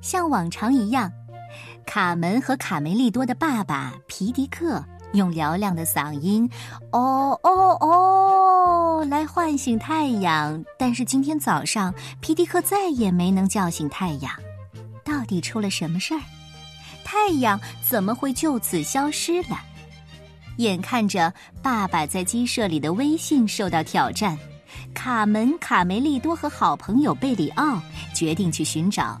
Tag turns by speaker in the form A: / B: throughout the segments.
A: 像往常一样，卡门和卡梅利多的爸爸皮迪克用嘹亮的嗓音“哦哦哦”来唤醒太阳。但是今天早上，皮迪克再也没能叫醒太阳。到底出了什么事儿？太阳怎么会就此消失了？眼看着爸爸在鸡舍里的威信受到挑战，卡门、卡梅利多和好朋友贝里奥决定去寻找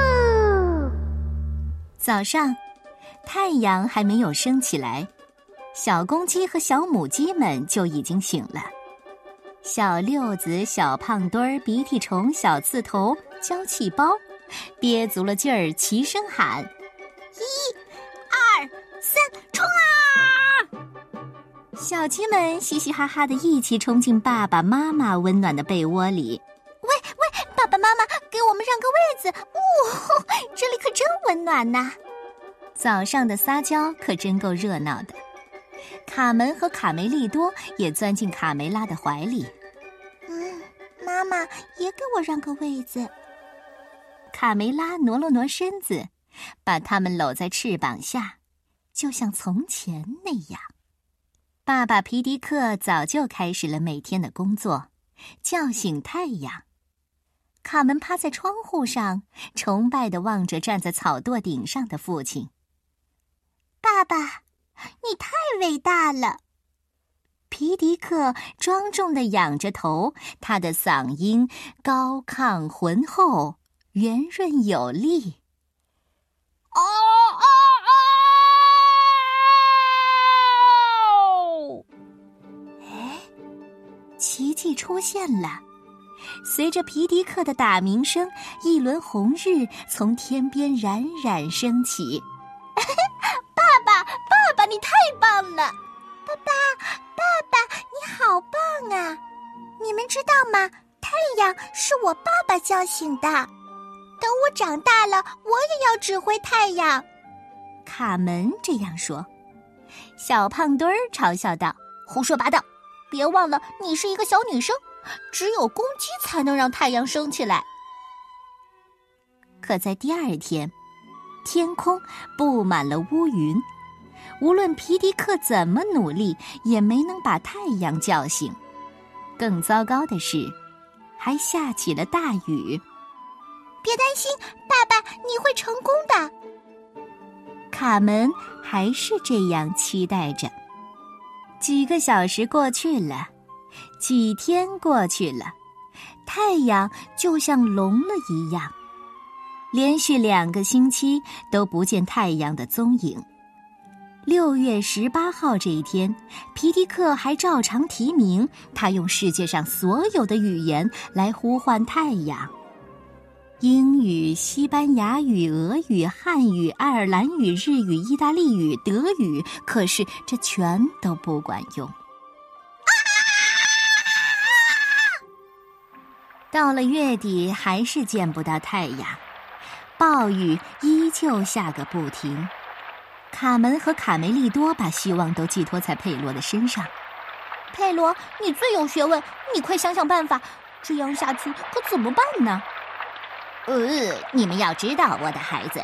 A: 早上，太阳还没有升起来，小公鸡和小母鸡们就已经醒了。小六子、小胖墩儿、鼻涕虫、小刺头、娇气包，憋足了劲儿，齐声喊：“
B: 一、二、三，冲啊！”
A: 小鸡们嘻嘻哈哈的一起冲进爸爸妈妈温暖的被窝里。
B: 子！呜，这里可真温暖呐！
A: 早上的撒娇可真够热闹的。卡门和卡梅利多也钻进卡梅拉的怀里。
B: 嗯，妈妈也给我让个位子。
A: 卡梅拉挪了挪身子，把他们搂在翅膀下，就像从前那样。爸爸皮迪克早就开始了每天的工作，叫醒太阳。卡门趴在窗户上，崇拜的望着站在草垛顶上的父亲。
B: 爸爸。你太伟大了，
A: 皮迪克庄重的仰着头，他的嗓音高亢浑厚，圆润有力。
B: 哦哦
A: 哦！哎，奇迹出现了！随着皮迪克的打鸣声，一轮红日从天边冉冉升起。
B: 爸爸，爸爸你太棒了，爸爸！爸爸，你好棒啊！你们知道吗？太阳是我爸爸叫醒的。等我长大了，我也要指挥太阳。
A: 卡门这样说。小胖墩儿嘲笑道：“
B: 胡说八道！别忘了，你是一个小女生，只有公鸡才能让太阳升起来。”
A: 可在第二天，天空布满了乌云。无论皮迪克怎么努力，也没能把太阳叫醒。更糟糕的是，还下起了大雨。
B: 别担心，爸爸，你会成功的。
A: 卡门还是这样期待着。几个小时过去了，几天过去了，太阳就像聋了一样，连续两个星期都不见太阳的踪影。六月十八号这一天，皮迪克还照常提名。他用世界上所有的语言来呼唤太阳：英语、西班牙语、俄语、汉语、爱尔兰语、日语、意大利语、德语。可是这全都不管用。到了月底，还是见不到太阳，暴雨依旧下个不停。卡门和卡梅利多把希望都寄托在佩罗的身上。
B: 佩罗，你最有学问，你快想想办法。这样下去可怎么办呢？
C: 呃，你们要知道，我的孩子，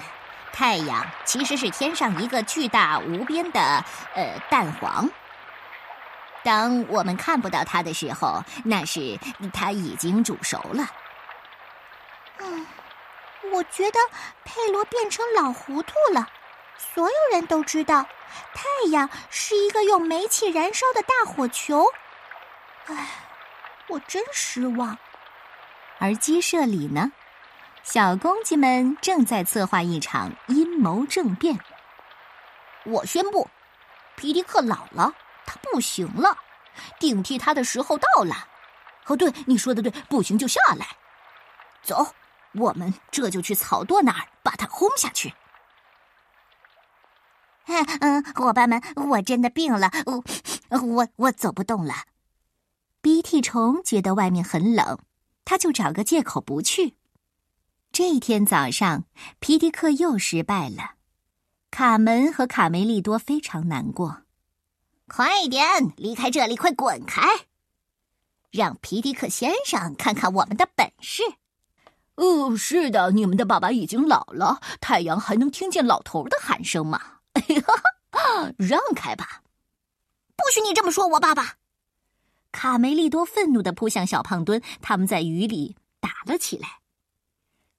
C: 太阳其实是天上一个巨大无边的呃蛋黄。当我们看不到它的时候，那是它已经煮熟了。
B: 嗯，我觉得佩罗变成老糊涂了。所有人都知道，太阳是一个用煤气燃烧的大火球。唉，我真失望。
A: 而鸡舍里呢，小公鸡们正在策划一场阴谋政变。
B: 我宣布，皮迪克老了，他不行了，顶替他的时候到了。哦，对，你说的对，不行就下来。走，我们这就去草垛那儿把他轰下去。
C: 嗯，伙伴们，我真的病了，我我我走不动了。
A: 鼻涕虫觉得外面很冷，他就找个借口不去。这一天早上，皮迪克又失败了。卡门和卡梅利多非常难过。
C: 快点离开这里，快滚开！让皮迪克先生看看我们的本事。
D: 哦，是的，你们的爸爸已经老了，太阳还能听见老头的喊声吗？让开吧！
B: 不许你这么说我爸爸！
A: 卡梅利多愤怒的扑向小胖墩，他们在雨里打了起来。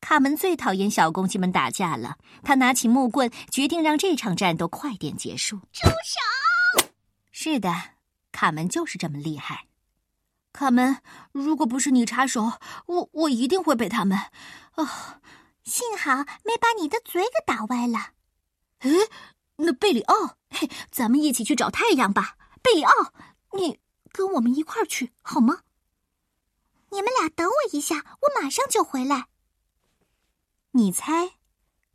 A: 卡门最讨厌小公鸡们打架了，他拿起木棍，决定让这场战斗快点结束。
B: 住手！
A: 是的，卡门就是这么厉害。
D: 卡门，如果不是你插手，我我一定会被他们……啊，
B: 幸好没把你的嘴给打歪了。
D: 哎，那贝里奥，嘿，咱们一起去找太阳吧。贝里奥，你跟我们一块儿去好吗？
B: 你们俩等我一下，我马上就回来。
A: 你猜，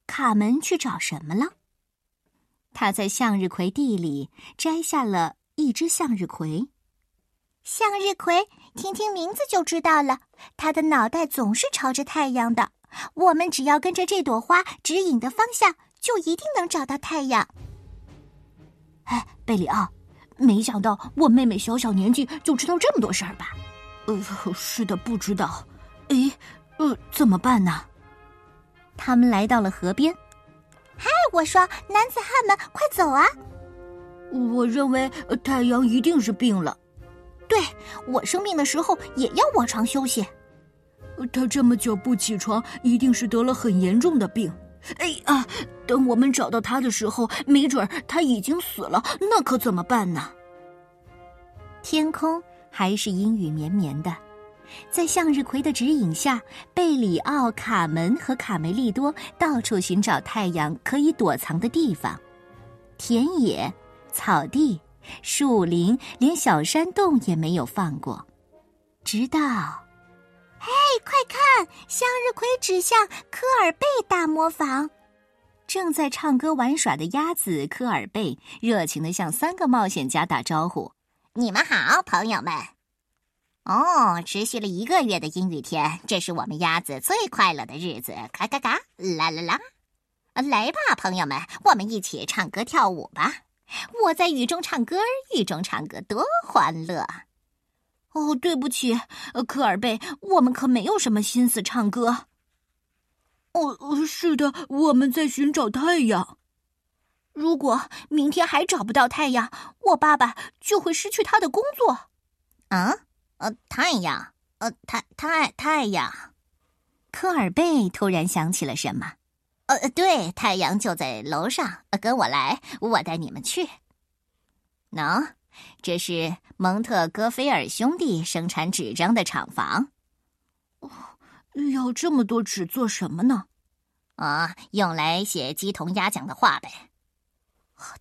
A: 卡门去找什么了？他在向日葵地里摘下了一只向日葵。
B: 向日葵，听听名字就知道了，它的脑袋总是朝着太阳的。我们只要跟着这朵花指引的方向，就一定能找到太阳。
D: 哎，贝里奥，没想到我妹妹小小年纪就知道这么多事儿吧？呃，是的，不知道。哎，呃，怎么办呢？
A: 他们来到了河边。
B: 嗨，我说，男子汉们，快走啊！
D: 我认为太阳一定是病了。
B: 对我生病的时候也要卧床休息。
D: 他这么久不起床，一定是得了很严重的病。哎啊！等我们找到他的时候，没准他已经死了，那可怎么办呢？
A: 天空还是阴雨绵绵的。在向日葵的指引下，贝里奥、卡门和卡梅利多到处寻找太阳可以躲藏的地方，田野、草地、树林，连小山洞也没有放过。直到，
B: 嘿，快看！向日葵指向科尔贝大磨坊，
A: 正在唱歌玩耍的鸭子科尔贝热情地向三个冒险家打招呼：“
C: 你们好，朋友们。”哦，持续了一个月的阴雨天，这是我们鸭子最快乐的日子。嘎嘎嘎，啦啦啦！来吧，朋友们，我们一起唱歌跳舞吧。我在雨中唱歌，雨中唱歌多欢乐。
D: 哦，对不起，科尔贝，我们可没有什么心思唱歌。哦，是的，我们在寻找太阳。如果明天还找不到太阳，我爸爸就会失去他的工作。
C: 啊？呃，太阳，呃，太太太阳，
A: 科尔贝突然想起了什么。
C: 呃，对，太阳就在楼上，跟我来，我带你们去。喏，这是蒙特戈菲尔兄弟生产纸张的厂房。
D: 哦，要这么多纸做什么呢？
C: 啊，用来写鸡同鸭讲的话呗。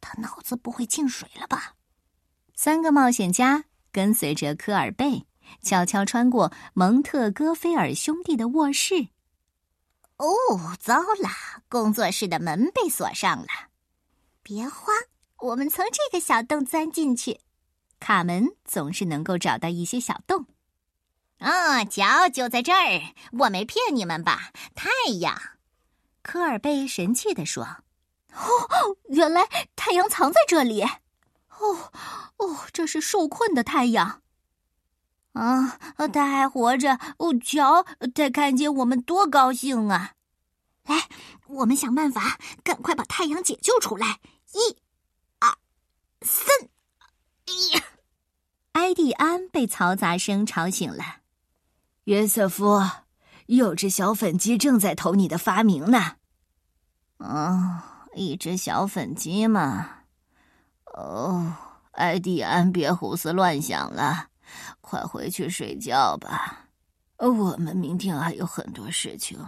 D: 他脑子不会进水了吧？
A: 三个冒险家跟随着科尔贝。悄悄穿过蒙特戈菲尔兄弟的卧室。
C: 哦，糟了！工作室的门被锁上了。
B: 别慌，我们从这个小洞钻进去。
A: 卡门总是能够找到一些小洞。
C: 啊，瞧，就在这儿！我没骗你们吧？太阳！
A: 科尔贝神气地说：“
D: 哦，原来太阳藏在这里。哦，哦，这是受困的太阳。”啊，他还活着！哦，瞧，他看见我们多高兴啊！
B: 来，我们想办法，赶快把太阳解救出来！一、二、三！哎呀，
A: 埃蒂安被嘈杂声吵醒了。
E: 约瑟夫，有只小粉鸡正在偷你的发明呢。哦，一只小粉鸡嘛？哦，埃蒂安，别胡思乱想了。快回去睡觉吧，我们明天还有很多事情。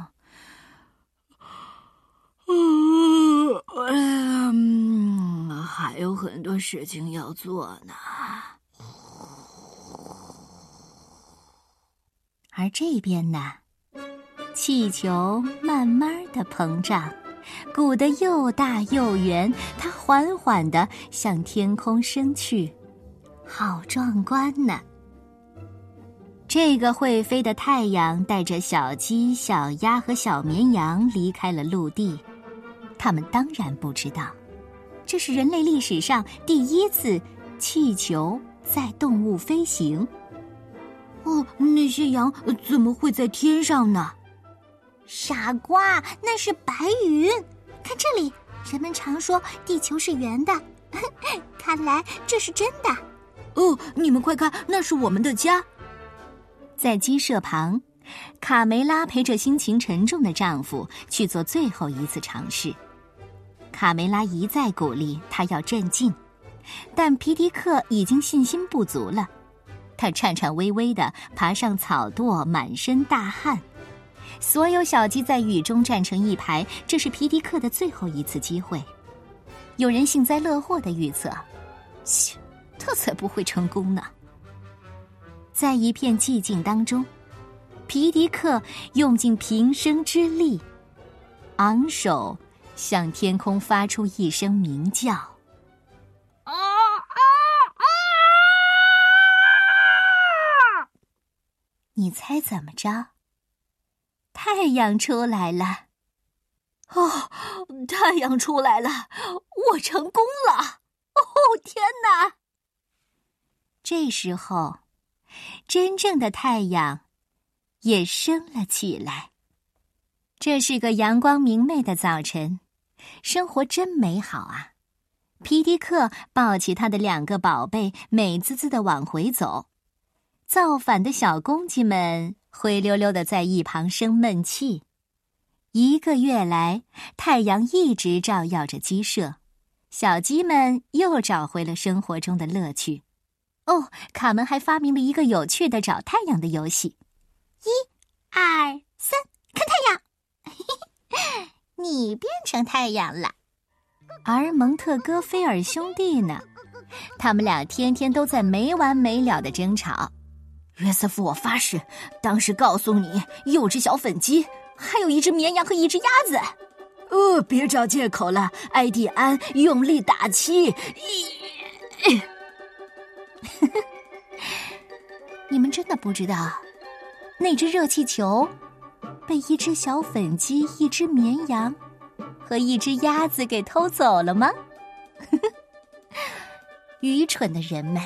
E: 嗯，还有很多事情要做呢。
A: 而这边呢，气球慢慢的膨胀，鼓得又大又圆，它缓缓的向天空升去，好壮观呢！这个会飞的太阳带着小鸡、小鸭和小绵羊离开了陆地，他们当然不知道，这是人类历史上第一次气球载动物飞行。
D: 哦，那些羊怎么会在天上呢？
B: 傻瓜，那是白云。看这里，人们常说地球是圆的，看来这是真的。
D: 哦，你们快看，那是我们的家。
A: 在鸡舍旁，卡梅拉陪着心情沉重的丈夫去做最后一次尝试。卡梅拉一再鼓励他要镇静，但皮迪克已经信心不足了。他颤颤巍巍地爬上草垛，满身大汗。所有小鸡在雨中站成一排，这是皮迪克的最后一次机会。有人幸灾乐祸的预测：“切，他才不会成功呢。”在一片寂静当中，皮迪克用尽平生之力，昂首向天空发出一声鸣叫：“啊啊啊！”你猜怎么着？太阳出来了！
D: 哦，太阳出来了！我成功了！哦，天哪！
A: 这时候，真正的太阳也升了起来。这是个阳光明媚的早晨，生活真美好啊！皮迪克抱起他的两个宝贝，美滋滋的往回走。造反的小公鸡们。灰溜溜的在一旁生闷气。一个月来，太阳一直照耀着鸡舍，小鸡们又找回了生活中的乐趣。哦，卡门还发明了一个有趣的找太阳的游戏：
B: 一、二、三，看太阳！你变成太阳了。
A: 而蒙特戈菲尔兄弟呢？他们俩天天都在没完没了的争吵。
D: 约瑟夫，我发誓，当时告诉你有只小粉鸡，还有一只绵羊和一只鸭子。呃，别找借口了，艾蒂安，用力打气。
A: 呵 呵你们真的不知道，那只热气球被一只小粉鸡、一只绵羊和一只鸭子给偷走了吗？愚蠢的人们！